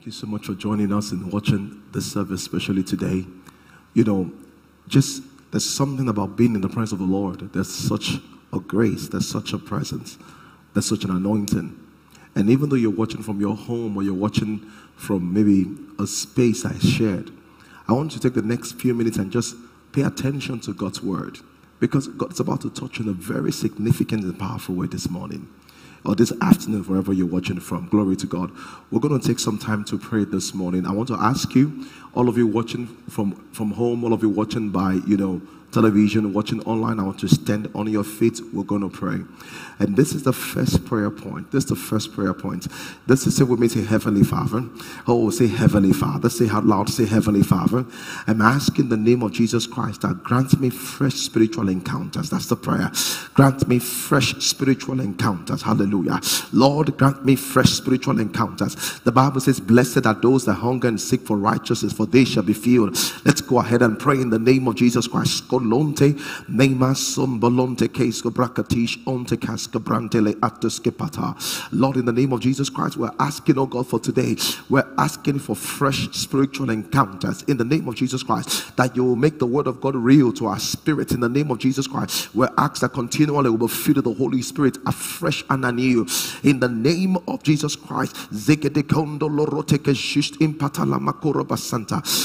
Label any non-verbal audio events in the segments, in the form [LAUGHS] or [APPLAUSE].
Thank you so much for joining us and watching this service, especially today. You know, just there's something about being in the presence of the Lord. There's such a grace, there's such a presence, there's such an anointing. And even though you're watching from your home or you're watching from maybe a space I shared, I want you to take the next few minutes and just pay attention to God's word because God's about to touch in a very significant and powerful way this morning or this afternoon, wherever you're watching from. Glory to God. We're going to take some time to pray this morning. I want to ask you, all of you watching from, from home, all of you watching by, you know, television, watching online, I want to stand on your feet. We're going to pray. And this is the first prayer point. This is the first prayer point. This is say with me, say Heavenly Father. Oh, say Heavenly Father. Say out loud, say Heavenly Father. I'm asking the name of Jesus Christ that grant me fresh spiritual encounters. That's the prayer. Grant me fresh spiritual encounters. Hallelujah. Lord, grant me fresh spiritual encounters. The Bible says, Blessed are those that hunger and seek for righteousness, for they shall be filled. Let's go ahead and pray in the name of Jesus Christ. Brakatish, Onte Atuskepata. Lord, in the name of Jesus Christ, we're asking, oh God, for today, we're asking for fresh spiritual encounters in the name of Jesus Christ, that you will make the word of God real to our spirit in the name of Jesus Christ. We're asked that continually we will feel the Holy Spirit afresh and anew in the name of Jesus Christ.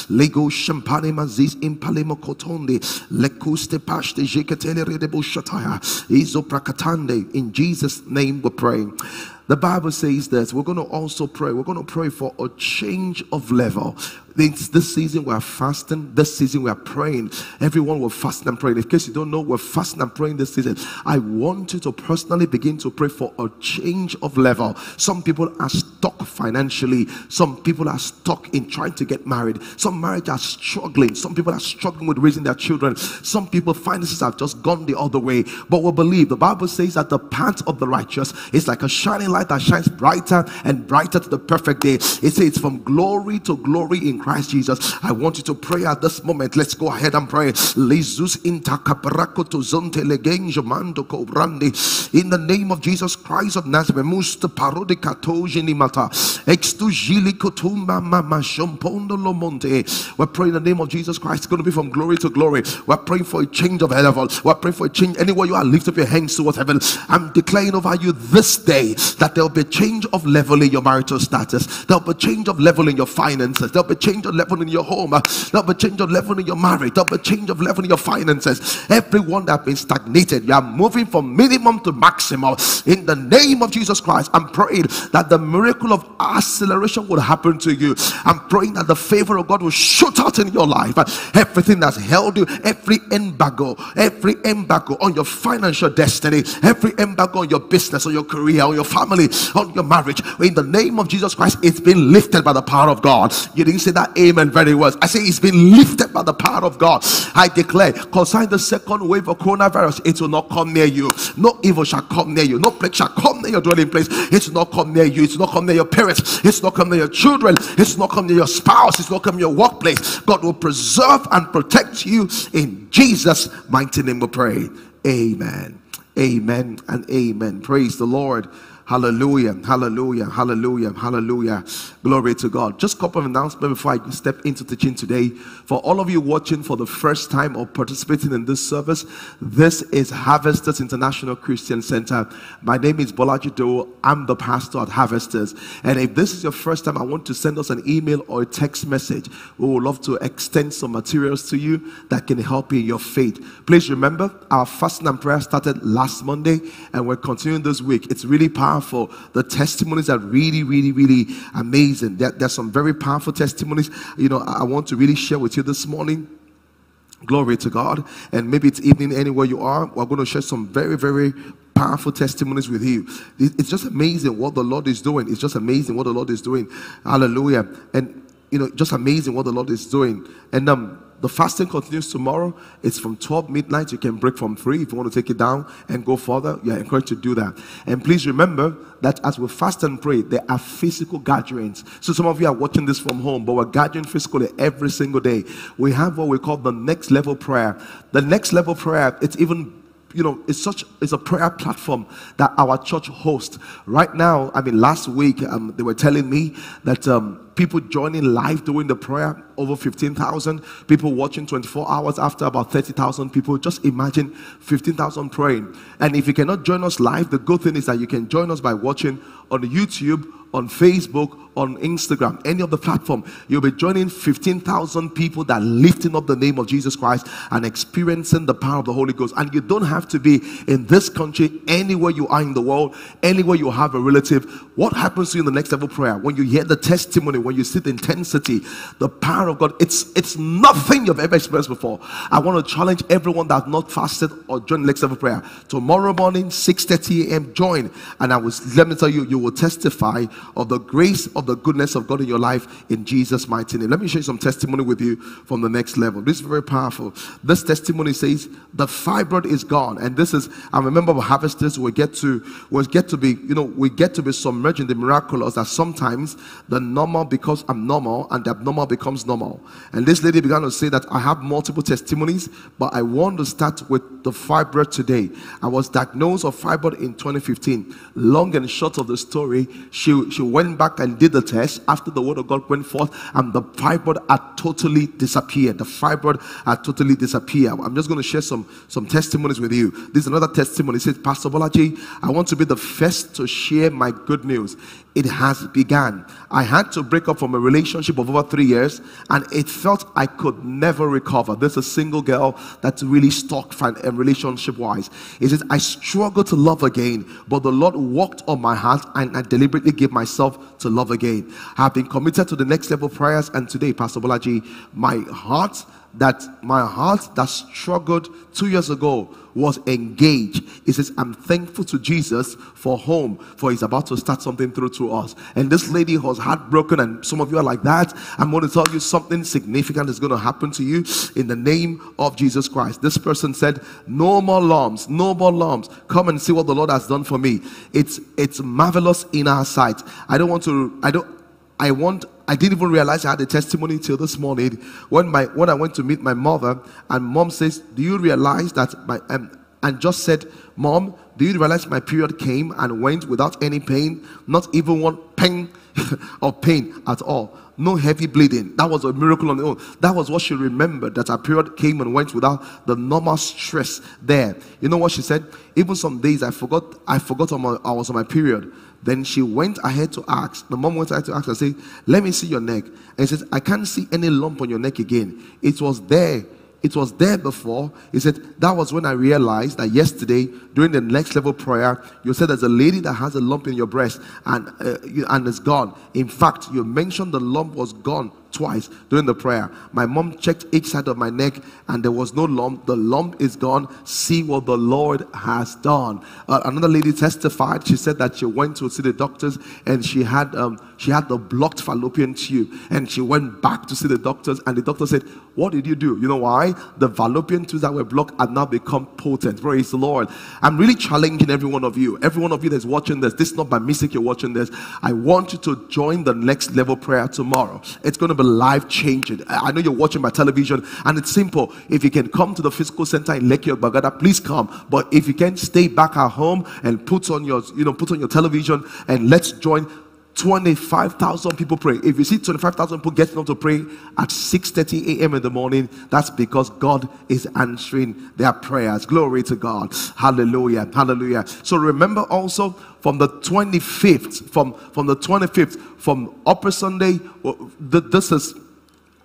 Lego shampane mazis impalemo kotonde. In Jesus' name we're praying. The Bible says this. we're going to also pray. We're going to pray for a change of level. This, this season we're fasting. This season we're praying. Everyone will fast and pray. In case you don't know, we're fasting and praying this season. I want you to personally begin to pray for a change of level. Some people are stuck financially. Some people are stuck in trying to get married. Some marriages are struggling. Some people are struggling with raising their children. Some people finances have just gone the other way. But we believe the Bible says that the path of the righteous is like a shining light that shines brighter and brighter to the perfect day. It says from glory to glory in Christ Jesus. I want you to pray at this moment. Let's go ahead and pray. In the name of Jesus Christ of Nazareth, musta parode katojini mata. Extu jili kutumba mama shompondo. We're praying in the name of Jesus Christ. It's going to be from glory to glory. We're praying for a change of level. We're praying for a change. Anywhere you are, lift up your hands towards heaven. I'm declaring over you this day that there'll be a change of level in your marital status. There'll be a change of level in your finances. There'll be a change of level in your home. There'll be a change of level in your marriage. Be a change of level in your finances. Everyone that has been stagnated, you are moving from minimum to maximum. In the name of Jesus Christ, I'm praying that the miracle of acceleration will happen to you. I'm praying that the favor of God will shoot out in your life. Everything that's held you, every embargo, every embargo on your financial destiny, every embargo on your business, on your career, on your family, on your marriage, in the name of Jesus Christ, it's been lifted by the power of God. You didn't say that amen very well. I say it's been lifted by the power of God. I declare, concerning the second wave of coronavirus, it will not come near you. No evil shall come near you. No plague shall come near your dwelling place. It will not come near you. It's not come near your parents. It's not come near your children. It's not come near your spouse. It's not come near your workplace. God will preserve and protect you in Jesus' mighty name. We pray. Amen. Amen and amen. Praise the Lord. Hallelujah, hallelujah, hallelujah, hallelujah. Glory to God. Just a couple of announcements before I step into teaching today. For all of you watching for the first time or participating in this service, this is Harvesters International Christian Center. My name is Bolaji Idowu. I'm the pastor at Harvesters. And if this is your first time, I want to send us an email or a text message. We would love to extend some materials to you that can help you in your faith. Please remember, our fasting and prayer started last Monday and we're continuing this week. It's really powerful powerful. The testimonies are really, really, really amazing. There, there's some very powerful testimonies, you know, I want to really share with you this morning. Glory to God. And maybe it's evening anywhere you are. We're going to share some very, very powerful testimonies with you. It's just amazing what the Lord is doing. It's just amazing what the Lord is doing. Hallelujah. And you know, just amazing what the Lord is doing. And um the fasting continues tomorrow. It's from 12 midnight. You can break from 3 if you want to take it down and go further. You're encouraged to do that. And please remember that as we fast and pray, there are physical gatherings. So some of you are watching this from home, but we're gathering physically every single day. We have what we call the next level prayer. The next level prayer, it's even you know, it's such it's a prayer platform that our church hosts. Right now, I mean, last week um, they were telling me that um, people joining live doing the prayer over 15,000 people watching 24 hours after about 30,000 people. Just imagine 15,000 praying. And if you cannot join us live, the good thing is that you can join us by watching on YouTube on Facebook, on Instagram, any of the platform, you'll be joining 15,000 people that lifting up the name of Jesus Christ and experiencing the power of the Holy Ghost. And you don't have to be in this country, anywhere you are in the world, anywhere you have a relative. What happens to you in the next level prayer when you hear the testimony, when you see the intensity, the power of God? It's it's nothing you've ever experienced before. I want to challenge everyone that's not fasted or join next level prayer. Tomorrow morning, 6:30 a.m. Join, and I was let me tell you, you will testify of the grace of the goodness of God in your life in Jesus' mighty name. Let me share some testimony with you from the next level. This is very powerful. This testimony says the fibroid is gone. And this is, I remember harvesters we get to we get to be, you know, we get to be submerged in the miraculous that sometimes the normal becomes abnormal and the abnormal becomes normal. And this lady began to say that I have multiple testimonies, but I want to start with the fibroid today. I was diagnosed of fibroid in 2015. Long and short of the story, she she went back and did the test after the word of God went forth, and the fibroid had totally disappeared. The fibroid had totally disappeared. I'm just going to share some, some testimonies with you. This is another testimony. It says, Pastor Bolaji, I want to be the first to share my good news. It has begun. I had to break up from a relationship of over three years, and it felt I could never recover. There's a single girl that's really stuck um, relationship wise. It says, I struggle to love again, but the Lord walked on my heart, and I deliberately gave myself to love again. I have been committed to the next level prayers, and today, Pastor Bolaji, my heart that my heart that struggled two years ago was engaged. He says, I'm thankful to Jesus for home, for he's about to start something through to us. And this lady was heartbroken, and some of you are like that. I'm going to tell you something significant is going to happen to you in the name of Jesus Christ. This person said, No more lumps, no more lumps. Come and see what the Lord has done for me. It's it's marvelous in our sight. I don't want to, I don't I want I didn't even realize I had a testimony till this morning when my when I went to meet my mother and mom says, "Do you realize that my um, and just said, Mom, do you realize my period came and went without any pain, not even one pang [LAUGHS] of pain at all, no heavy bleeding. That was a miracle on the own. That was what she remembered that her period came and went without the normal stress there. You know what she said? Even some days I forgot I forgot on my, I was on my period. Then she went ahead to ask. The mom went ahead to ask and say, Let me see your neck. And he says, I can't see any lump on your neck again. It was there. It was there before. He said, That was when I realized that yesterday, during the next level prayer, you said there's a lady that has a lump in your breast and, uh, and it's gone. In fact, you mentioned the lump was gone twice during the prayer. My mom checked each side of my neck and there was no lump. The lump is gone. See what the Lord has done. Uh, another lady testified. She said that she went to see the doctors and she had um, she had the blocked fallopian tube and she went back to see the doctors and the doctor said, "What did you do? You know why? The fallopian tubes that were blocked have now become patent." Praise the Lord. I'm really challenging every one of you. Every one of you that's watching this. This is not by mistake you're watching this. I want you to join the next level prayer tomorrow. It's going to be life changing. I know you're watching my television, and it's simple. If you can come to the physical center in Lekki Gbagada, please come. But if you can stay back at home and put on your, you know, put on your television and let's join 25,000 people pray. If you see 25,000 people getting up to pray at 6:30 a.m. in the morning, that's because God is answering their prayers. Glory to God. Hallelujah. Hallelujah. So remember also from the 25th, from, from the 25th, from Upper Sunday, uh, this is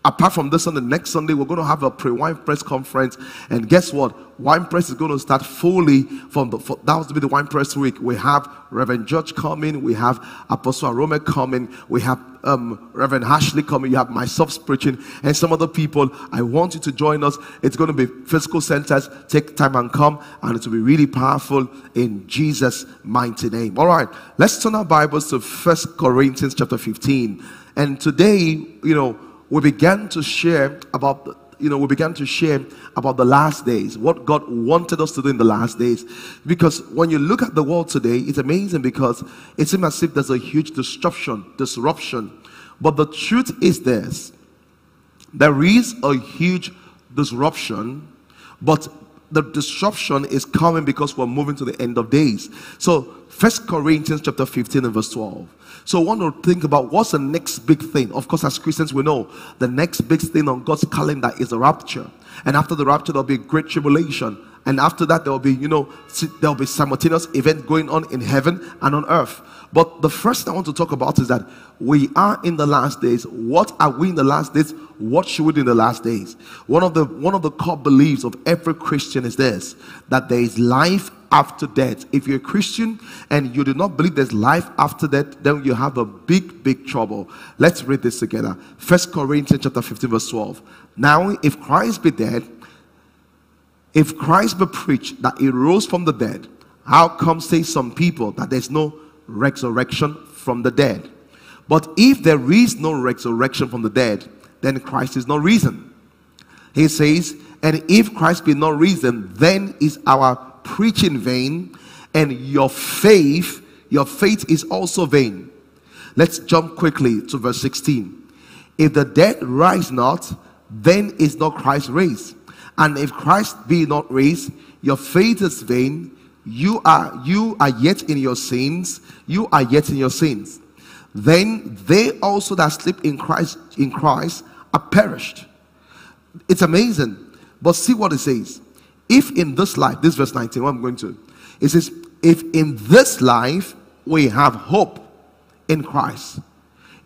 apart from this on the next Sunday, we're going to have a pre-wine press conference. And guess what? Wine press is going to start fully from the for, that was to be the wine press week. We have Reverend George coming, we have Apostle Arome coming, we have um, Reverend Ashley coming, you have myself preaching, and some other people. I want you to join us. It's going to be physical centers. Take time and come, and it will be really powerful in Jesus' mighty name. All right, let's turn our Bibles to First Corinthians chapter 15. And today, you know, we began to share about the, you know, we began to share about the last days, what God wanted us to do in the last days. Because when you look at the world today, it's amazing because it seems as if there's a huge disruption, disruption. But the truth is this there is a huge disruption, but the disruption is coming because we're moving to the end of days. So, First Corinthians chapter 15 and verse 12. So, I want to think about what's the next big thing. Of course, as Christians, we know the next big thing on God's calendar is the rapture. And after the rapture, there'll be a great tribulation. And after that, there'll be, you know, there'll be simultaneous event going on in heaven and on earth. But the first I want to talk about is that we are in the last days. What are we in the last days? What should we do in the last days? One of the one of the core beliefs of every Christian is this: that there is life after death. If you're a Christian and you do not believe there's life after death, then you have a big, big trouble. Let's read this together. First Corinthians chapter 15, verse 12. Now, if Christ be dead, if Christ be preached that he rose from the dead, how come say some people that there's no resurrection from the dead? But if there is no resurrection from the dead, then Christ is not risen. He says, and if Christ be not risen, then is our preaching vain, and your faith, your faith is also vain. Let's jump quickly to verse 16. If the dead rise not, then is not Christ raised. And if Christ be not raised, your faith is vain. You are you are yet in your sins. You are yet in your sins. Then they also that sleep in Christ in Christ are perished. It's amazing. But see what it says. If in this life, this verse 19, what I'm going to, it says, if in this life we have hope in Christ,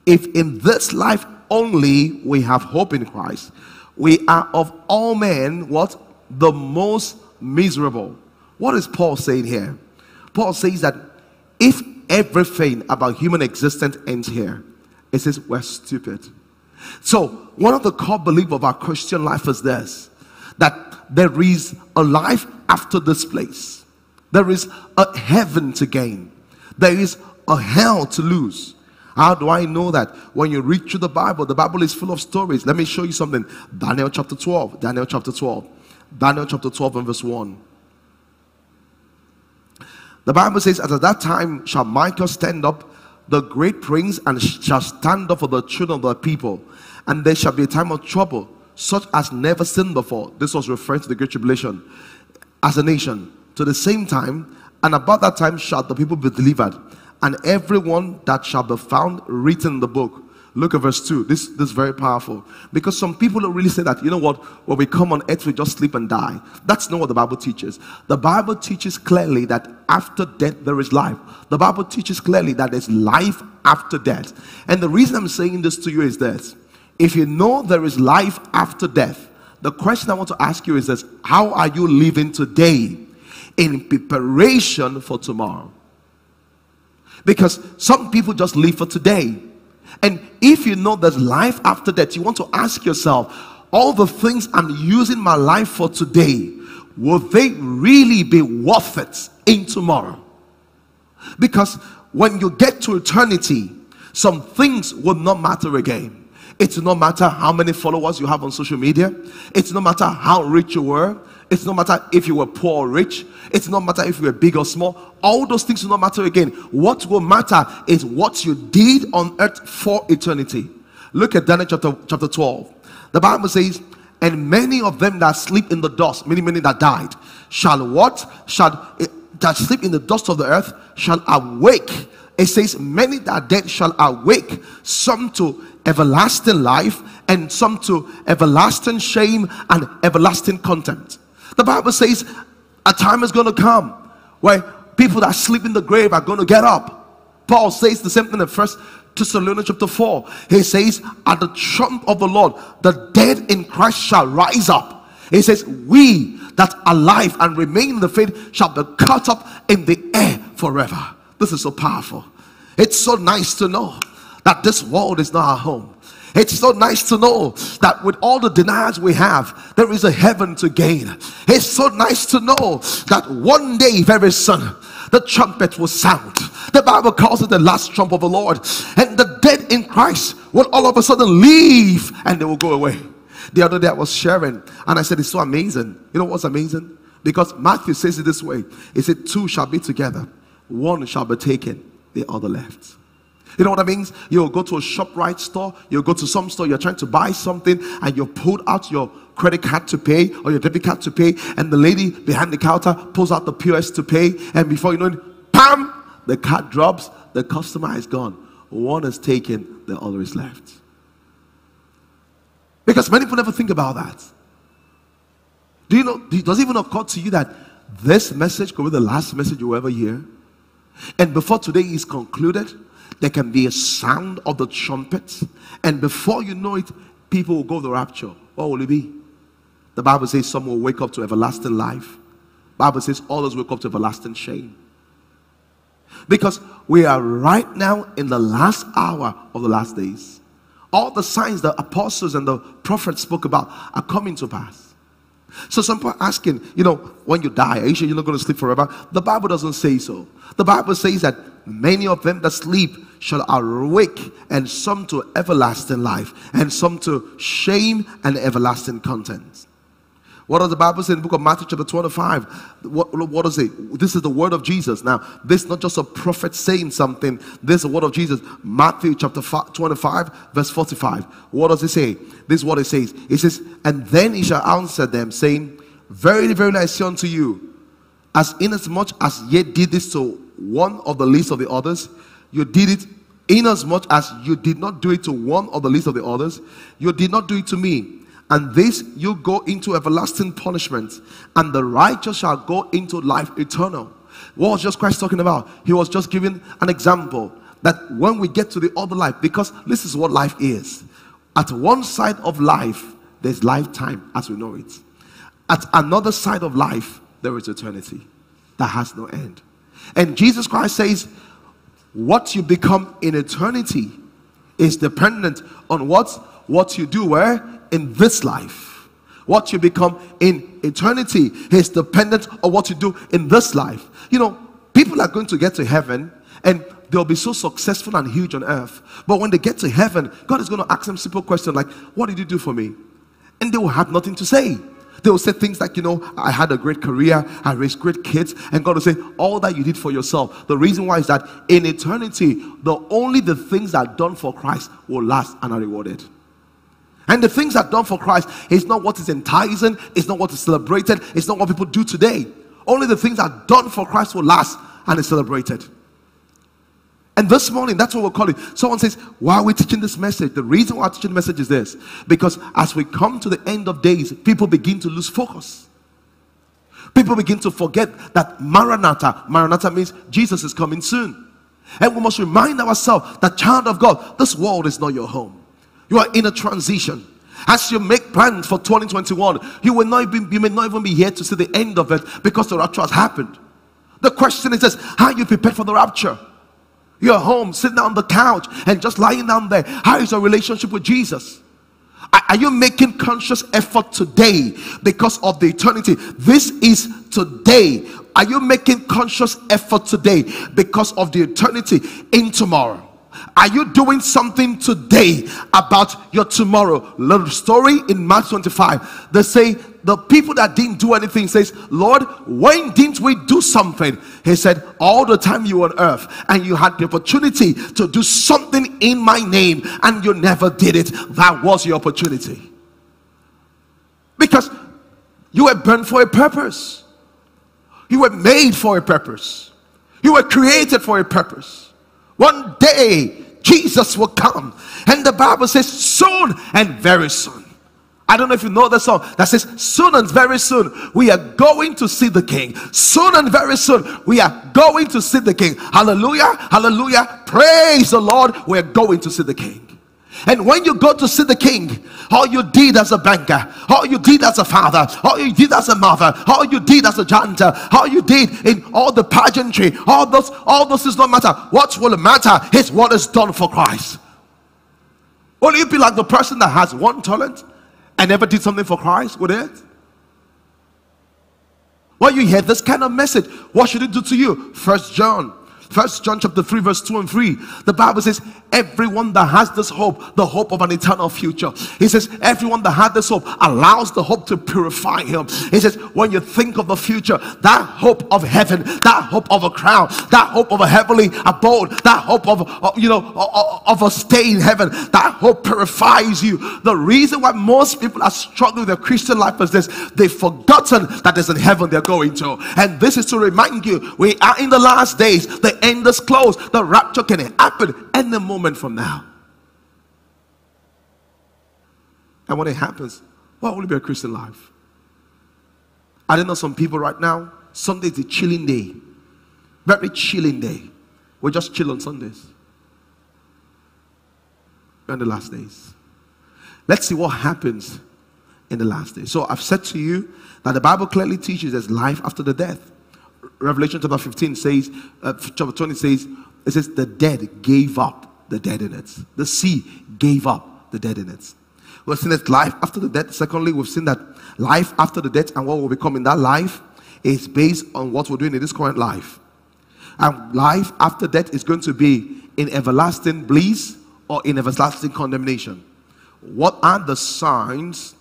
if in this life only we have hope in Christ, we are of all men what? The most miserable. What is paul saying here? Paul says that if everything about human existence ends here it says we're stupid. So one of the core beliefs of our christian life is this that there is a life after this place. There is a heaven to gain. There is a hell to lose how do I know that? When you read through the Bible, the Bible is full of stories. Let me show you something. Daniel chapter 12. Daniel chapter 12. Daniel chapter 12 and verse 1. The Bible says, At that time shall Michael stand up, the great prince, and shall stand up for the children of the people. And there shall be a time of trouble, such as never seen before. This was referring to the great tribulation as a nation. To the same time, and about that time shall the people be delivered and everyone that shall be found written in the book. Look at verse 2. This, this is very powerful. Because some people don't really say that, you know what, when we come on earth, we just sleep and die. That's not what the Bible teaches. The Bible teaches clearly that after death, there is life. The Bible teaches clearly that there's life after death. And the reason I'm saying this to you is this if you know there is life after death, the question I want to ask you is this How are you living today in preparation for tomorrow? Because some people just live for today. And if you know there's life after that, you want to ask yourself, all the things I'm using my life for today, will they really be worth it in tomorrow? Because when you get to eternity, some things will not matter again. It's not matter how many followers you have on social media. It's no matter how rich you were. It's no matter if you were poor or rich. It's no matter if you were big or small. All those things will not matter again. What will matter is what you did on earth for eternity. Look at Daniel chapter, chapter 12. The Bible says, And many of them that sleep in the dust, many, many that died, shall what? Shall eh, that sleep in the dust of the earth shall awake. It says, Many that dead shall awake, some to everlasting life, and some to everlasting shame and everlasting contempt. The Bible says a time is going to come where people that sleep in the grave are going to get up. Paul says the same thing in First Thessalonians chapter 4. He says, At the trump of the Lord, the dead in Christ shall rise up. He says, We that are alive and remain in the faith shall be caught up in the air forever. This is so powerful. It's so nice to know that this world is not our home. It's so nice to know that with all the denials we have, there is a heaven to gain. It's so nice to know that one day, very soon, the trumpet will sound. The Bible calls it the last trump of the Lord, and the dead in Christ will all of a sudden leave and they will go away. The other day I was sharing, and I said, It's so amazing. You know what's amazing? Because Matthew says it this way He said, Two shall be together, one shall be taken, the other left. You know what I mean? You'll go to a ShopRite store, you'll go to some store, you're trying to buy something, and you pull out your credit card to pay or your debit card to pay, and the lady behind the counter pulls out the POS to pay, and before you know it, bam, the card drops, the customer is gone. One is taken, the other is left. Because many people never think about that. Do you know, does it even occur to you that this message could be the last message you ever hear? And before today is concluded, there can be a sound of the trumpet, and before you know it, people will go to the rapture. What will it be? The Bible says some will wake up to everlasting life. Bible says others wake up to everlasting shame. Because we are right now in the last hour of the last days. All the signs the apostles and the prophets spoke about are coming to pass. So some people are asking, you know, when you die, are you sure you're not going to sleep forever? The Bible doesn't say so. The Bible says that many of them that sleep shall awake, and some to everlasting life, and some to shame and everlasting content. What does the Bible say in the book of Matthew, chapter 25? What, what does it? This is the word of Jesus. Now, this is not just a prophet saying something, this is the word of Jesus. Matthew, chapter 25, verse 45. What does it say? This is what it says. It says, And then he shall answer them, saying, Verily, verily, I say unto you, as inasmuch as ye did this to one of the least of the others, you did it inasmuch as you did not do it to one of the least of the others, you did not do it to me and this you go into everlasting punishment, and the righteous shall go into life eternal. What was just Christ talking about? He was just giving an example that when we get to the other life, because this is what life is. At one side of life, there's lifetime as we know it. At another side of life, there is eternity that has no end. And Jesus Christ says, What you become in eternity is dependent on what what you do where in this life. What you become in eternity is dependent on what you do in this life. You know, people are going to get to heaven and they'll be so successful and huge on earth. But when they get to heaven, God is going to ask them simple questions like, What did you do for me? And they will have nothing to say. They will say things like, you know, I had a great career, I raised great kids, and God will say, all that you did for yourself. The reason why is that in eternity, the only the things that are done for Christ will last and are rewarded. And the things that are done for Christ is not what is enticing, it's not what is celebrated, it's not what people do today. Only the things that are done for Christ will last and is celebrated. And this morning, that's what we're calling. Someone says, Why are we teaching this message? The reason why I'm teaching the message is this because as we come to the end of days, people begin to lose focus. People begin to forget that Maranatha, Maranatha means Jesus is coming soon. And we must remind ourselves that, child of God, this world is not your home. You are in a transition. As you make plans for 2021, you will not even, you may not even be here to see the end of it because the rapture has happened. The question is this how are you prepared for the rapture? You're home, sitting on the couch and just lying down there. How is your relationship with Jesus? Are you making conscious effort today because of the eternity? This is today. Are you making conscious effort today because of the eternity in tomorrow? Are you doing something today about your tomorrow? Little story in Mark 25. They say the people that didn't do anything says, Lord, when didn't we do something? He said, All the time you were on earth and you had the opportunity to do something in my name and you never did it. That was your opportunity. Because you were born for a purpose. You were made for a purpose. You were created for a purpose. One day, Jesus will come. And the Bible says, soon and very soon. I don't know if you know the song that says, Soon and very soon we are going to see the King. Soon and very soon we are going to see the King. Hallelujah, hallelujah. Praise the Lord. We're going to see the King. And when you go to see the king, all you did as a banker, all you did as a father, all you did as a mother, all you did as a janitor, all you did in all the pageantry, all those, all those does not matter. What will matter is what is done for Christ. Will you be like the person that has one talent and never did something for Christ with it? When you hear this kind of message, what should it do to you? First John First John chapter 3, verse 2 and 3. The Bible says, Everyone that has this hope, the hope of an eternal future. He says, Everyone that had this hope allows the hope to purify him. He says, When you think of the future, that hope of heaven, that hope of a crown, that hope of a heavenly abode, that hope of, of you know, of, of a stay in heaven, that hope purifies you. The reason why most people are struggling with their Christian life is this they've forgotten that there's a heaven they're going to. And this is to remind you, we are in the last days. The end is close. The rapture can happen any moment from now. And when it happens, what will be a Christian life? I don't know some people right now, Sunday is a chilling day. Very chilling day. We just chill on Sundays. We're in the last days. Let's see what happens in the last days. So I've said to you that the Bible clearly teaches there's life after the death. Revelation chapter 15 says, uh, chapter 20 says, it says, the dead gave up the dead in it. The sea gave up the dead in it. We've seen that life after the death. Secondly, we've seen that life after the death and what will become in that life is based on what we're doing in this current life. And life after death is going to be in everlasting bliss or in everlasting condemnation. What are the signs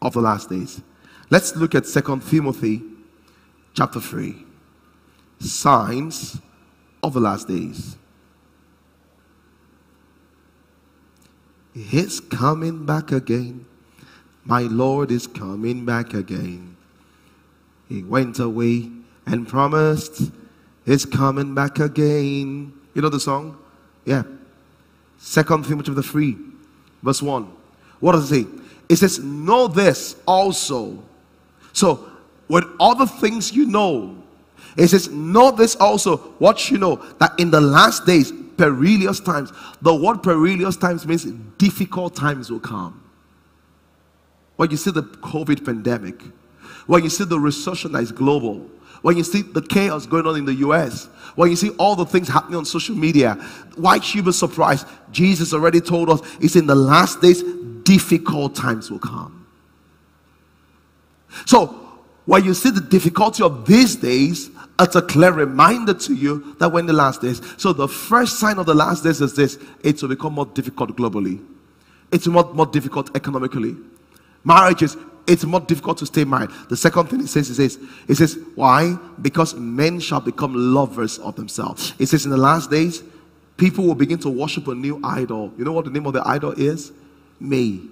of the last days? Let's look at Second Timothy chapter 3. Signs of the last days. He's coming back again. My Lord is coming back again. He went away and promised He's coming back again. You know the song? Yeah. Second Timothy chapter 3, verse 1. What does it say? It says, Know this also. So with other things you know. It says, Know this also, what you know, that in the last days, perilous times, the word perilous times means difficult times will come. When you see the COVID pandemic, when you see the recession that is global, when you see the chaos going on in the US, when you see all the things happening on social media, why should you be surprised? Jesus already told us it's in the last days, difficult times will come. So when you see the difficulty of these days, it's a clear reminder to you that we're in the last days. So the first sign of the last days is this it will become more difficult globally. It's more, more difficult economically. Marriages, it's more difficult to stay married. The second thing it says, it says, it says, why? Because men shall become lovers of themselves. It says in the last days, people will begin to worship a new idol. You know what the name of the idol is? Me.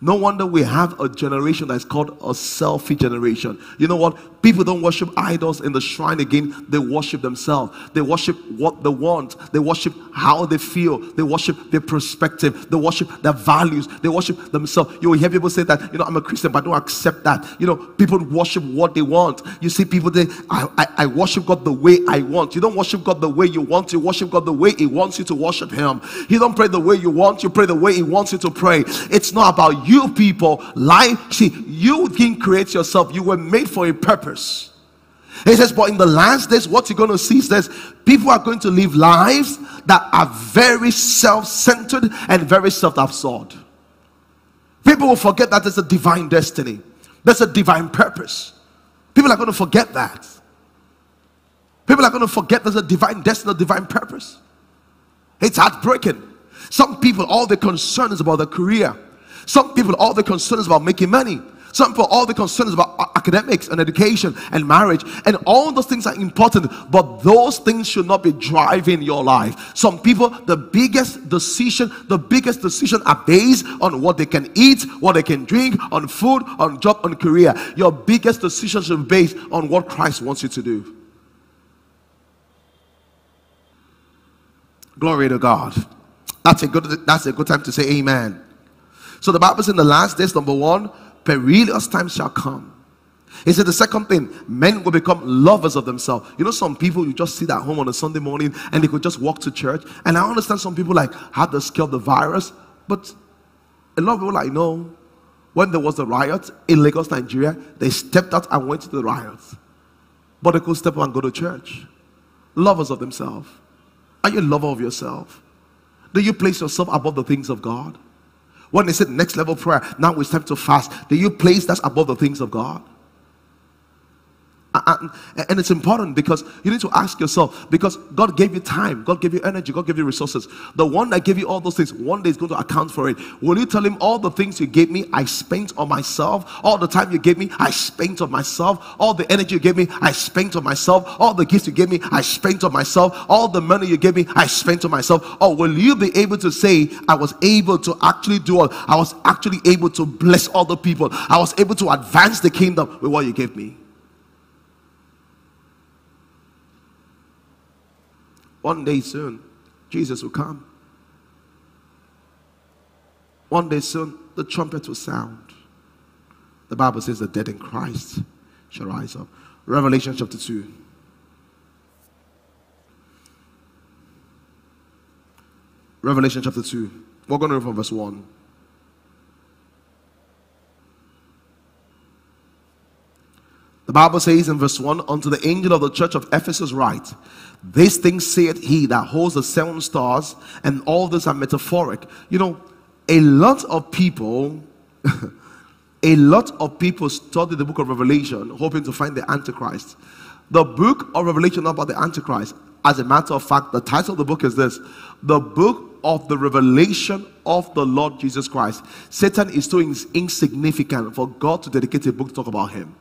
No wonder we have a generation that's called a selfie generation. You know what? People don't worship idols in the shrine again. They worship themselves. They worship what they want. They worship how they feel. They worship their perspective. They worship their values. They worship themselves. You will hear people say that, you know, I'm a Christian, but I don't accept that. You know, people worship what they want. You see people say, I, I, I worship God the way I want. You don't worship God the way you want. You worship God the way He wants you to worship Him. You don't pray the way you want. You pray the way He wants you to pray. It's not about you people. Life, see, you didn't create yourself. You were made for a purpose. He says, but in the last days, what you're going to see is this people are going to live lives that are very self centered and very self absorbed. People will forget that there's a divine destiny, there's a divine purpose. People are going to forget that. People are going to forget there's a divine destiny, a divine purpose. It's heartbreaking. Some people, all their concern is about their career. Some people, all their concern is about making money. Some people, all the concerns about academics and education and marriage and all those things are important, but those things should not be driving your life. Some people, the biggest decision, the biggest decision are based on what they can eat, what they can drink, on food, on job, on career. Your biggest decision should be based on what Christ wants you to do. Glory to God. That's a good that's a good time to say amen. So the Bible says in the last days, number one, perilous times shall come. He said the second thing, men will become lovers of themselves. You know, some people you just sit at home on a Sunday morning and they could just walk to church. And I understand some people like had the scale the virus, but a lot of people I know, when there was a riot in Lagos, Nigeria, they stepped out and went to the riots. But they could step out and go to church. Lovers of themselves. Are you a lover of yourself? Do you place yourself above the things of God? When they said next level prayer, now it's time to fast. Do you place that above the things of God? And, it's important because you need to ask yourself because God gave you time, God gave you energy, God gave you resources. The one that gave you all those things, one day is going to account for it. Will you tell him all the things you gave me, I spent on myself? All the time you gave me, I spent on myself. All the energy you gave me, I spent on myself. All the gifts you gave me, I spent on myself. All the money you gave me, I spent on myself. Or will you be able to say, I was able to actually do all, I was actually able to bless other people, I was able to advance the kingdom with what you gave me? One day soon, Jesus will come. One day soon, the trumpet will sound. The Bible says the dead in Christ shall rise up. Revelation chapter 2. Revelation chapter 2. We're going to read from verse 1. The Bible says in verse 1 Unto the angel of the church of Ephesus, write, These things saith he that holds the seven stars, and all this are metaphoric. You know, a lot of people, [LAUGHS] a lot of people study the book of Revelation hoping to find the Antichrist. The book of Revelation about the Antichrist. As a matter of fact, the title of the book is this The Book of the Revelation of the Lord Jesus Christ. Satan is so insignificant for God to dedicate a book to talk about him.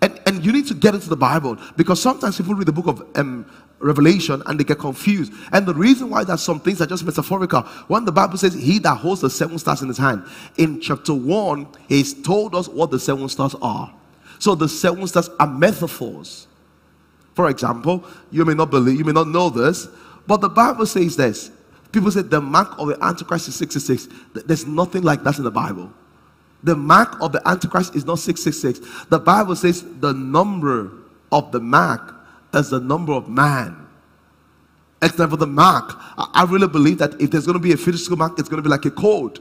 And, and you need to get into the Bible because sometimes people read the book of um, Revelation and they get confused. And the reason why that some things are just metaphorical, when the Bible says, He that holds the seven stars in his hand, in chapter 1, He's told us what the seven stars are. So the seven stars are metaphors. For example, you may not believe, you may not know this, but the Bible says this. People say the mark of the Antichrist is 66. There's nothing like that in the Bible. The mark of the Antichrist is not 666. The Bible says the number of the mark is the number of man. Except for the mark. I really believe that if there's going to be a physical mark, it's going to be like a code.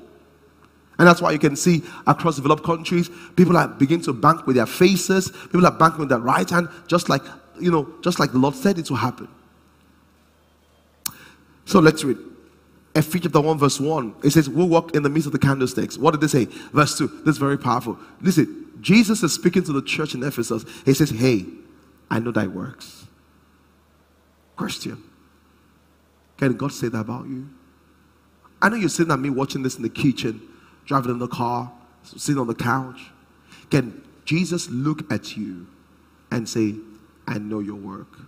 And that's why you can see across developed countries, people are beginning to bank with their faces, people are banking with their right hand, just like you know, just like the Lord said it will happen. So let's read. Ephesians chapter 1, verse 1, it says, We'll walk in the midst of the candlesticks. What did they say? Verse 2, this is very powerful. Listen, Jesus is speaking to the church in Ephesus. He says, Hey, I know thy works. Question Can God say that about you? I know you're sitting at me watching this in the kitchen, driving in the car, sitting on the couch. Can Jesus look at you and say, I know your work?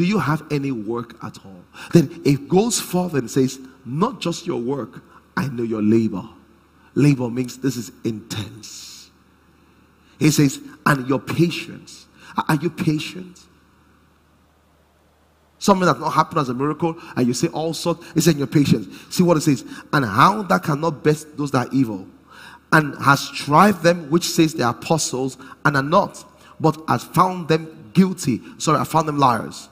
Do you have any work at all? Then it goes further and says, Not just your work, I know your labor. Labor means this is intense. He says, And your patience. Are you patient? Something that not happened as a miracle, and you say all sorts, it's in your patience. See what it says. And how that cannot best those that are evil, and has tried them which says they are apostles and are not, but has found them guilty. Sorry, I found them liars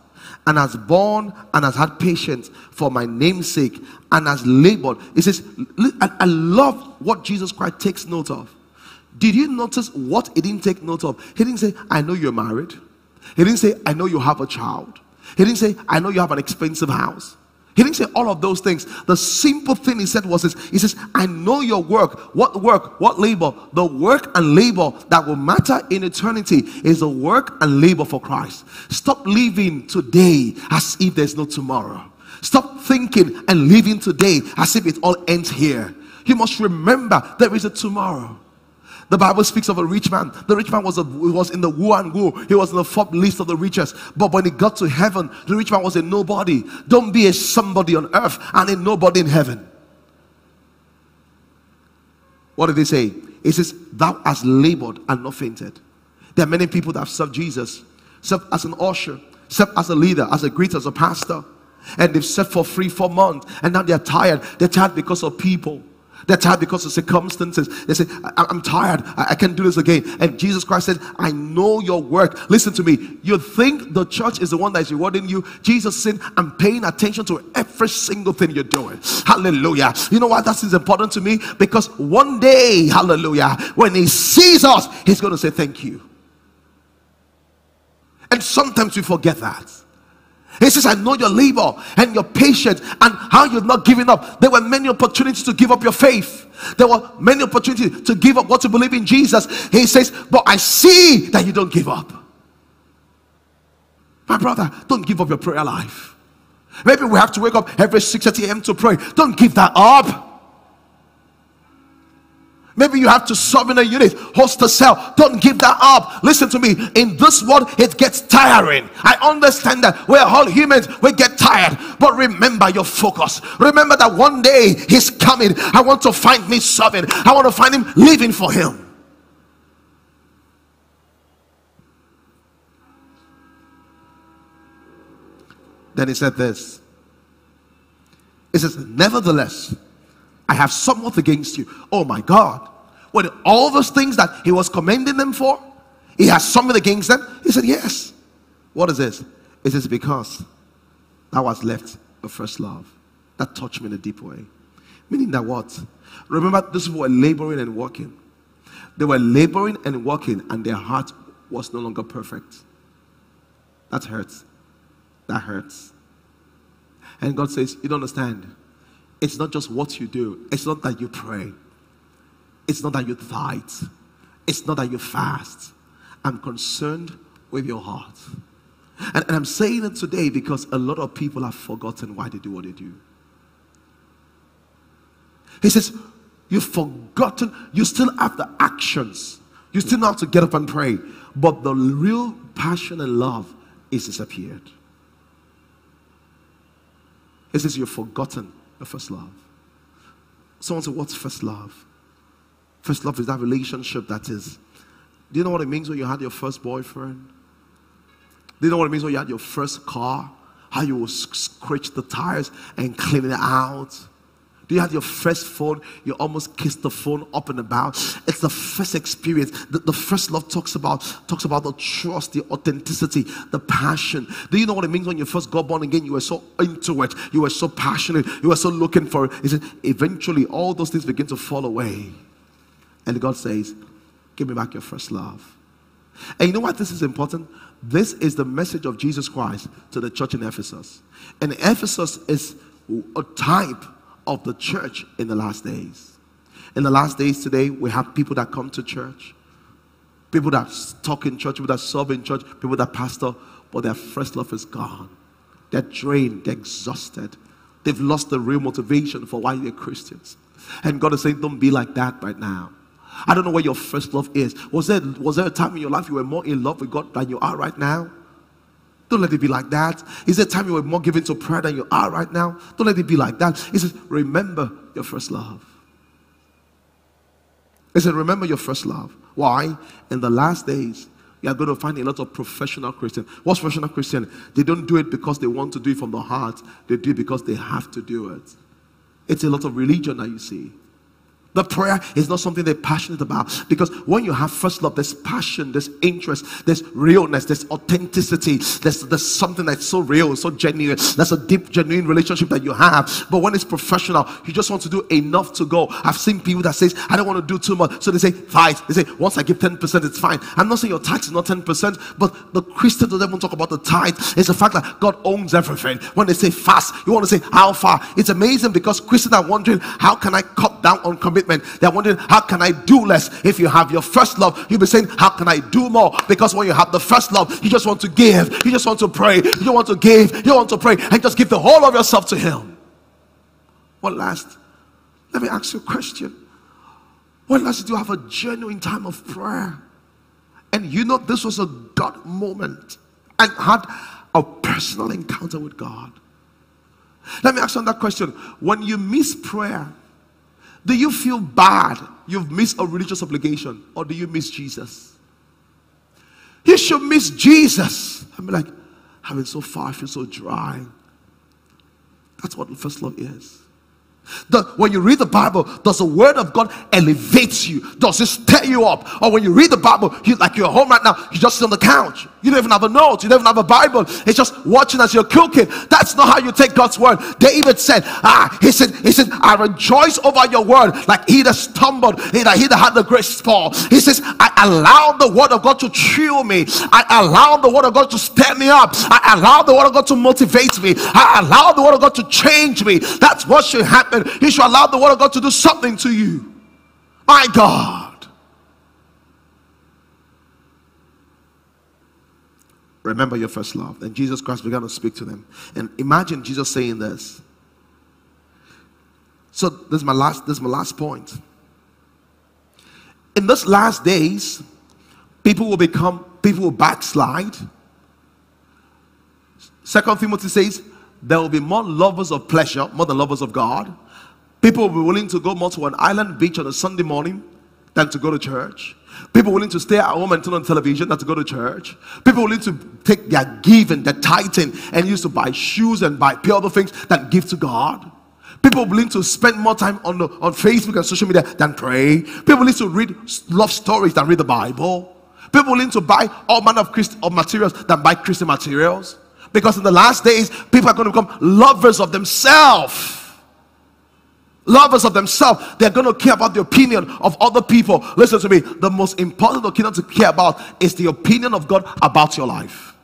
and has borne and has had patience for my name's sake and has labored. It says, I love what Jesus Christ takes note of. Did you notice what he didn't take note of? He didn't say, I know you're married. He didn't say, I know you have a child. He didn't say, I know you have an expensive house. He didn't say all of those things. The simple thing he said was this He says, I know your work. What work? What labor? The work and labor that will matter in eternity is the work and labor for Christ. Stop living today as if there's no tomorrow. Stop thinking and living today as if it all ends here. You must remember there is a tomorrow. The Bible speaks of a rich man. The rich man was, a, was in the Wu and Wu. He was in the Forbes list of the richest. But when he got to heaven, the rich man was a nobody. Don't be a somebody on earth and a nobody in heaven. What did he say? He says, Thou hast labored and not fainted. There are many people that have served Jesus, served as an usher, served as a leader, as a greeter, as a pastor. And they've served for three, four months. And now they're tired. They're tired because of people. They're tired because of circumstances. They say, I'm tired. I can't do this again. And Jesus Christ said, I know your work. Listen to me. You think the church is the one that is rewarding you. Jesus said, I'm paying attention to every single thing you're doing. Hallelujah. You know why that is important to me? Because one day, hallelujah, when he sees us, he's going to say, Thank you. And sometimes we forget that. He says, I know your labor and your patience and how you've not given up. There were many opportunities to give up your faith. There were many opportunities to give up what to believe in Jesus. He says, But I see that you don't give up. My brother, don't give up your prayer life. Maybe we have to wake up every 6 a.m. to pray. Don't give that up. Maybe you have to serve in a unit, host a cell. Don't give that up. Listen to me. In this world, it gets tiring. I understand that we're all humans, we get tired. But remember your focus. Remember that one day He's coming. I want to find me serving, I want to find Him living for Him. Then he said this. He says, Nevertheless, I have somewhat against you. Oh my God. When all those things that he was commending them for, he has something against them. He said, Yes. What is this? It is because that was left the first love. That touched me in a deep way. Meaning that what? Remember, these people were laboring and working. They were laboring and working, and their heart was no longer perfect. That hurts. That hurts. And God says, You don't understand. It's not just what you do, it's not that you pray, it's not that you fight, it's not that you fast. I'm concerned with your heart. And, and I'm saying it today because a lot of people have forgotten why they do what they do. He says, You've forgotten, you still have the actions. You still know how to get up and pray. But the real passion and love is disappeared. He says, You've forgotten your first love. Someone said, What's first love? First love is that relationship that is. Do you know what it means when you had your first boyfriend? Do you know what it means when you had your first car? How you will scratch the tires and clean it out? Do you have your first phone? You almost kiss the phone up and about. It's the first experience. The, the, first love talks about talks about the trust, the authenticity, the passion. Do you know what it means when you first got born again? You were so into it. You were so passionate. You were so looking for it. Said, eventually all those things begin to fall away. And God says, Give me back your first love. And you know why this is important? This is the message of Jesus Christ to the church in Ephesus. And Ephesus is a type of the church in the last days. In the last days today, we have people that come to church, people that talk in church, people that serve in church, people that pastor, but their first love is gone. They're drained, they're exhausted. They've lost the real motivation for why they're Christians. And God is saying, don't be like that right now. I don't know where your first love is. Was there, was there a time in your life you were more in love with God than you are right now? Don't let it be like that. Is there time you were more given to prayer than you are right now? Don't let it be like that. He says, remember your first love. He said, remember your first love. Why? In the last days, you are going to find a lot of professional Christians. What's professional Christian? They don't do it because they want to do it from the heart. They do it because they have to do it. It's a lot of religion that you see. The prayer is not something they're passionate about because when you have first love, there's passion, there's interest, there's realness, there's authenticity, there's, there's something that's so real, so genuine. That's a deep, genuine relationship that you have. But when it's professional, you just want to do enough to go. I've seen people that says, I don't want to do too much. So they say, five. They say, once I give 10%, it's fine. I'm not saying your tithe is not 10%, but the Christian doesn't even talk about the tithe. It's the fact that God owns everything. When they say fast, you want to say how far. It's amazing because Christians are wondering, how can I cut down on commitment? Commitment. They're wondering, how can I do less? If you have your first love, you'll be saying, how can I do more? Because when you have the first love, you just want to give, you just want to pray, you don't want to give, you want to pray, and just give the whole of yourself to Him. One last? Let me ask you a question. When last did you have a genuine time of prayer? And you know this was a God moment and had a personal encounter with God. Let me ask you that question. When you miss prayer, do you feel bad you've missed a religious obligation or do you miss Jesus? You should miss Jesus. I'm like, having so far, I feel so dry. That's what the first love is. The, when you read the Bible, does the word of God elevate you? Does it stir you up? Or when you read the Bible, you like you're home right now, you just sit on the couch. You don't even have a note, you don't even have a Bible. It's just watching as you're cooking. That's not how you take God's word. David said, Ah, he said, he said, I rejoice over your word, like he that stumbled, he that he that had the great fall. He says, I allow the word of God to chill me. I allow the word of God to stir me up. I allow the word of God to motivate me. I allow the word of God to change me. That's what should happen. You should allow the word of God to do something to you. My God. Remember your first love. And Jesus Christ began to speak to them. And imagine Jesus saying this. So this is my last, this is my last point. In this last days, people will become, people will backslide. Second Timothy says, there will be more lovers of pleasure, more than lovers of God. People will be willing to go more to an island beach on a Sunday morning than to go to church. People willing to stay at home and turn on television than to go to church. People willing to take their giving, their tithing, and use to buy shoes and buy pay other things than give to God. People willing to spend more time on, the, on Facebook and social media than pray. People willing to read love stories than read the Bible. People willing to buy all manner of, Christ, of materials than buy Christian materials. Because in the last days, people are going to become lovers of themselves lovers of themselves. They're going to care about the opinion of other people. Listen to me. The most important opinion to care about is the opinion of God about your life.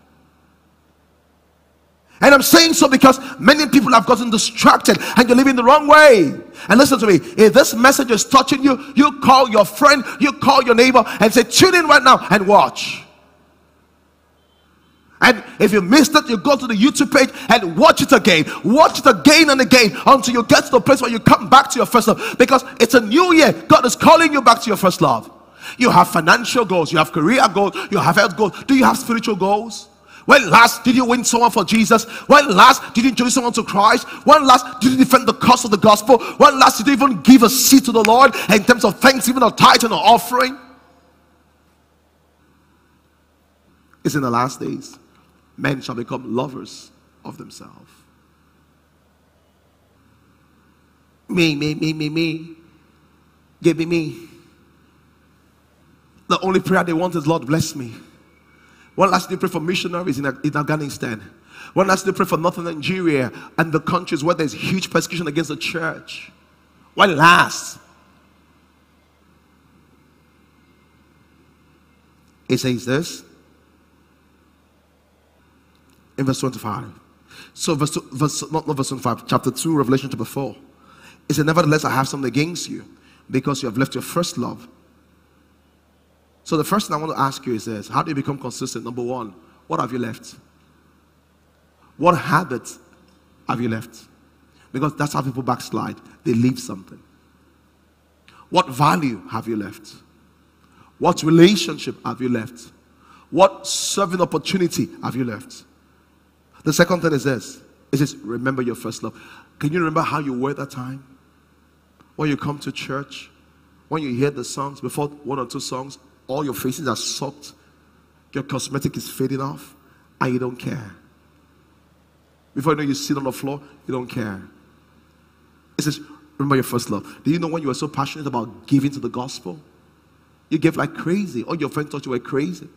And I'm saying so because many people have gotten distracted and you're living the wrong way. And listen to me, if this message is touching you, you call your friend, you call your neighbor and say, Tune in right now and watch. And if you missed it, you go to the YouTube page and watch it again. Watch it again and again until you get to the place where you come back to your first love. Because it's a new year. God is calling you back to your first love. You have financial goals, you have career goals, you have health goals. Do you have spiritual goals? When last did you win someone for Jesus? When last did you introduce someone to Christ? When last did you defend the cause of the gospel? When last did you even give a seat to the Lord in terms of thanksgiving or tithe and or offering? It's in the last days men shall become lovers of themselves. Me, me, me, me, me. Give me me. The only prayer they want is, Lord, bless me. One last day pray for missionaries in, in Afghanistan. One last day pray for Northern Nigeria and the countries where there's huge persecution against the church. One last. It says this in verse 25. So, verse, verse not, not verse 25, chapter 2, Revelation chapter 4. It said, Nevertheless, I have something against you because you have left your first love. So, the first thing I want to ask you is this How do you become consistent? Number one, what have you left? What habits have you left? Because that's how people backslide. They leave something. What value have you left? What relationship have you left? What serving opportunity have you left? The second thing is this it says, Remember your first love. Can you remember how you were that time? When you come to church, when you hear the songs, before one or two songs, all your faces are soaked, your cosmetic is fading off, and you don't care. Before you know you sit on the floor, you don't care. It says, Remember your first love. Do you know when you were so passionate about giving to the gospel? You gave like crazy. All your friends thought you were crazy.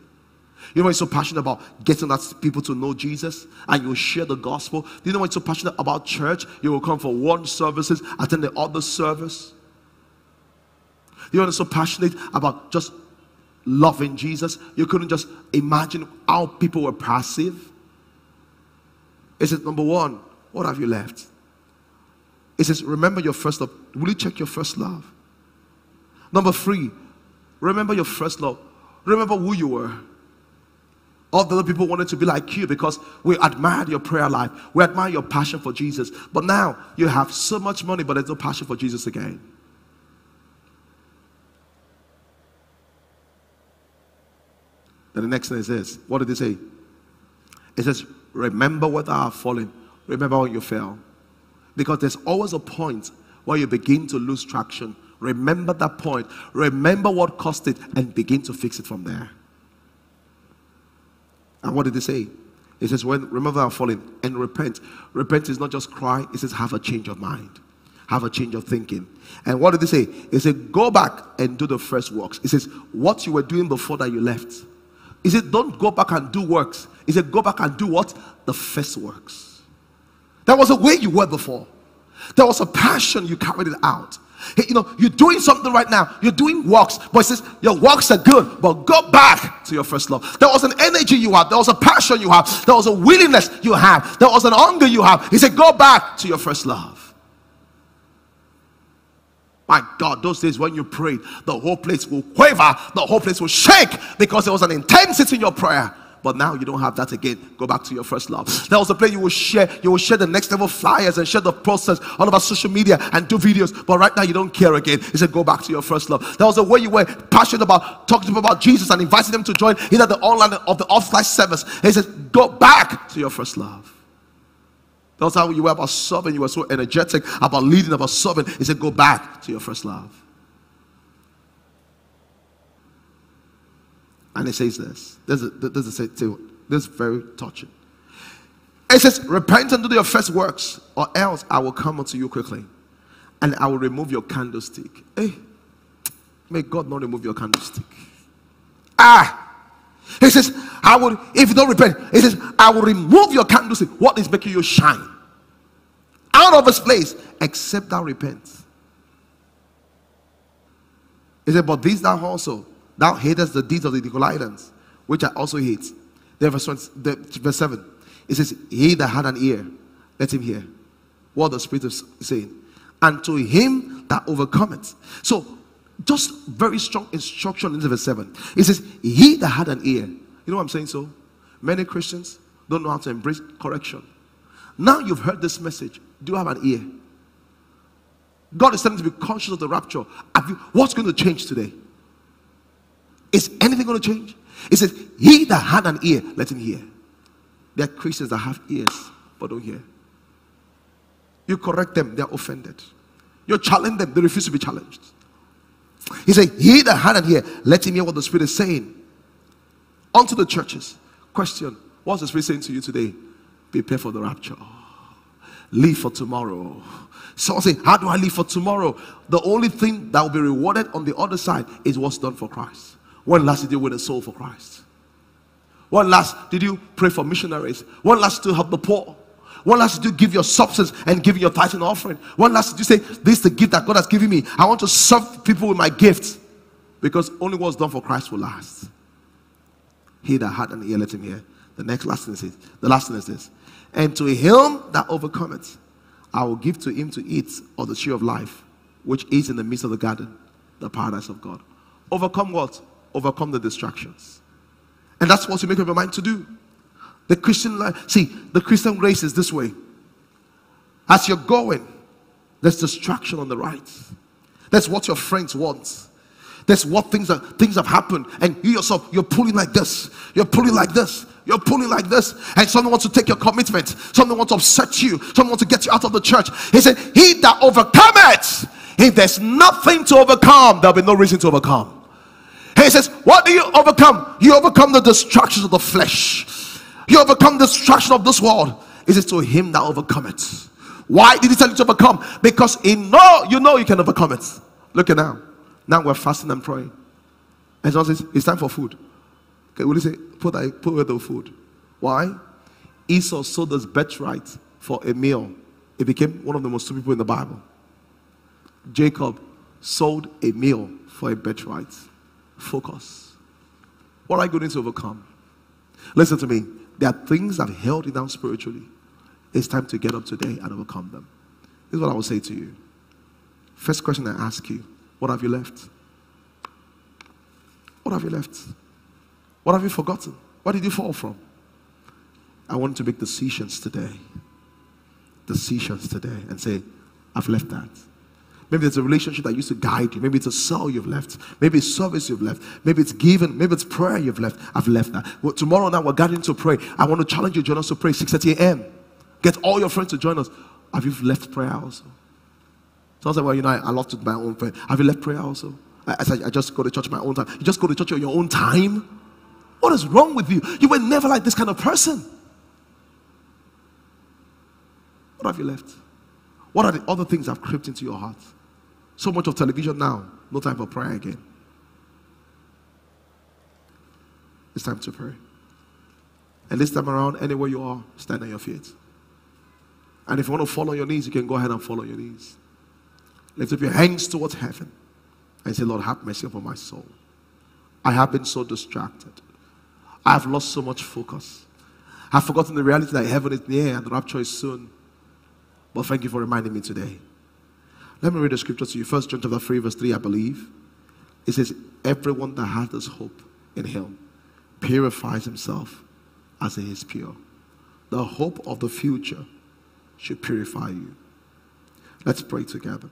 You know why you're so passionate about getting that people to know Jesus and you share the gospel? You know why you're so passionate about church? You will come for one services, attend the other service. You are so passionate about just loving Jesus. You couldn't just imagine how people were passive. Is It number one, what have you left? It says, remember your first love. Will you check your first love? Number three, remember your first love. Remember who you were. All the other people wanted to be like you because we admired your prayer life. We admire your passion for Jesus. But now you have so much money, but there's no passion for Jesus again. Then the next thing is this. What did he say? It says, Remember what I have fallen. Remember when you fell. Because there's always a point where you begin to lose traction. Remember that point. Remember what caused it and begin to fix it from there. And what did he say? He says, when remember our falling and repent. Repent is not just cry, it says have a change of mind. have a change of thinking. And what did he say? He said, Go back and do the first works. He says, What you were doing before that you left. He said, Don't go back and do works. He said, Go back and do what? The first works. That was the way you were before. There was a passion, you carried it out. You know, you're doing something right now. You're doing works, but it says your works are good, but go back to your first love. There was an energy you had, there was a passion you have, there was a willingness you have, there was an hunger you have. He said, Go back to your first love. My God, those days when you prayed, the whole place will quaver, the whole place will shake because there was an intensity in your prayer. But now you don't have that again. Go back to your first love. That was a place you will share. You will share the next level flyers and share the process all over social media and do videos. But right now you don't care again. He said, go back to your first love. That was the way you were passionate about talking to people about Jesus and inviting them to join either the online or the offline service. He says, go back to your first love. That's how you were about serving. You were so energetic about leading, about serving. He said, go back to your first love. And he says this. This is very touching. It says, Repent and do your first works, or else I will come unto you quickly, and I will remove your candlestick. Hey, may God not remove your candlestick. Ah, he says, I will, if you don't repent, he says, I will remove your candlestick. What is making you shine? Out of this place, except thou repent. He said, But these thou also, thou hatest the deeds of the Nicolaitans, which I also hate. Then verse, 20, the, verse 7. It says, He that had an ear, let him hear what the Spirit is saying. And to him that overcometh. So just very strong instruction in verse 7. It says, He that had an ear. You know what I'm saying? So many Christians don't know how to embrace correction. Now you've heard this message. Do you have an ear? God is telling to be conscious of the rapture. You, what's going to change today? Is anything going to change? It says, He that had an ear, let him hear. There are Christians that have ears but don't hear. You correct them, they're offended. You challenge them, they refuse to be challenged. He said, He that had an ear, let him hear what the Spirit is saying. Unto the churches. Question What's the Spirit saying to you today? Prepare for the rapture. Live for tomorrow. Someone say, How do I live for tomorrow? The only thing that will be rewarded on the other side is what's done for Christ. When last did you win a soul for Christ? When last did you pray for missionaries? When last did you help the poor? When last did you give your substance and give your tithe and offering? When last did you say, This is the gift that God has given me? I want to serve people with my gift. Because only what's done for Christ will last. He that had an ear, let him hear. The next last thing is this. The last thing is this. And to him that overcometh, I will give to him to eat of the tree of life, which is in the midst of the garden, the paradise of God. Overcome what? Overcome the distractions. And that's what you make up your mind to do. The Christian life, see, the Christian race is this way. As you're going, there's distraction on the right. That's what your friends want. That's what things are things have happened, and you yourself you're pulling like this, you're pulling like this, you're pulling like this, and someone wants to take your commitment, someone wants to upset you, someone wants to get you out of the church. He said, He that overcometh, if there's nothing to overcome, there'll be no reason to overcome. He says, What do you overcome? You overcome the destruction of the flesh, you overcome the distraction of this world. He says, To him that overcometh. Why did he tell you to overcome? Because he know you know you can overcome it. Look at now. Now we're fasting and praying. And someone says, It's time for food. Okay, will you say, Put, put away the food? Why? Esau sold his birthright for a meal. He became one of the most stupid people in the Bible. Jacob sold a meal for a birthright. Focus. What are you going to overcome? Listen to me. There are things that held you down spiritually. It's time to get up today and overcome them. This is what I will say to you. First question I ask you what have you left? What have you left? What have you forgotten? What did you fall from? I want to make decisions today. Decisions today and say, I've left that. Maybe it's a relationship that used to guide you. Maybe it's a cell you've left. Maybe it's service you've left. Maybe it's giving. Maybe it's prayer you've left. I've left that. Well, tomorrow now we're gathering to pray. I want to challenge you, join us to pray 6:30 a.m. Get all your friends to join us. Have you left prayer also? So I was like, well, you know, I, I lost it my own prayer. Have you left prayer also? I, I said, I just go to church my own time. You just go to church on your own time? What is wrong with you? You were never like this kind of person. What have you left? What are the other things that have crept into your heart? So much of television now, no time for prayer again. It's time to pray. And this time around, anywhere you are, stand on your feet. And if you want to fall on your knees, you can go ahead and fall on your knees. Lift up your hands towards heaven and say, Lord, have mercy upon my soul. I have been so distracted. I have lost so much focus. I've forgotten the reality that heaven is near and the rapture is soon. But thank you for reminding me today. Let me read the scripture to you. First John chapter 3, verse 3, I believe. It says, Everyone that has this hope in him purifies himself as he is pure. The hope of the future should purify you. Let's pray together.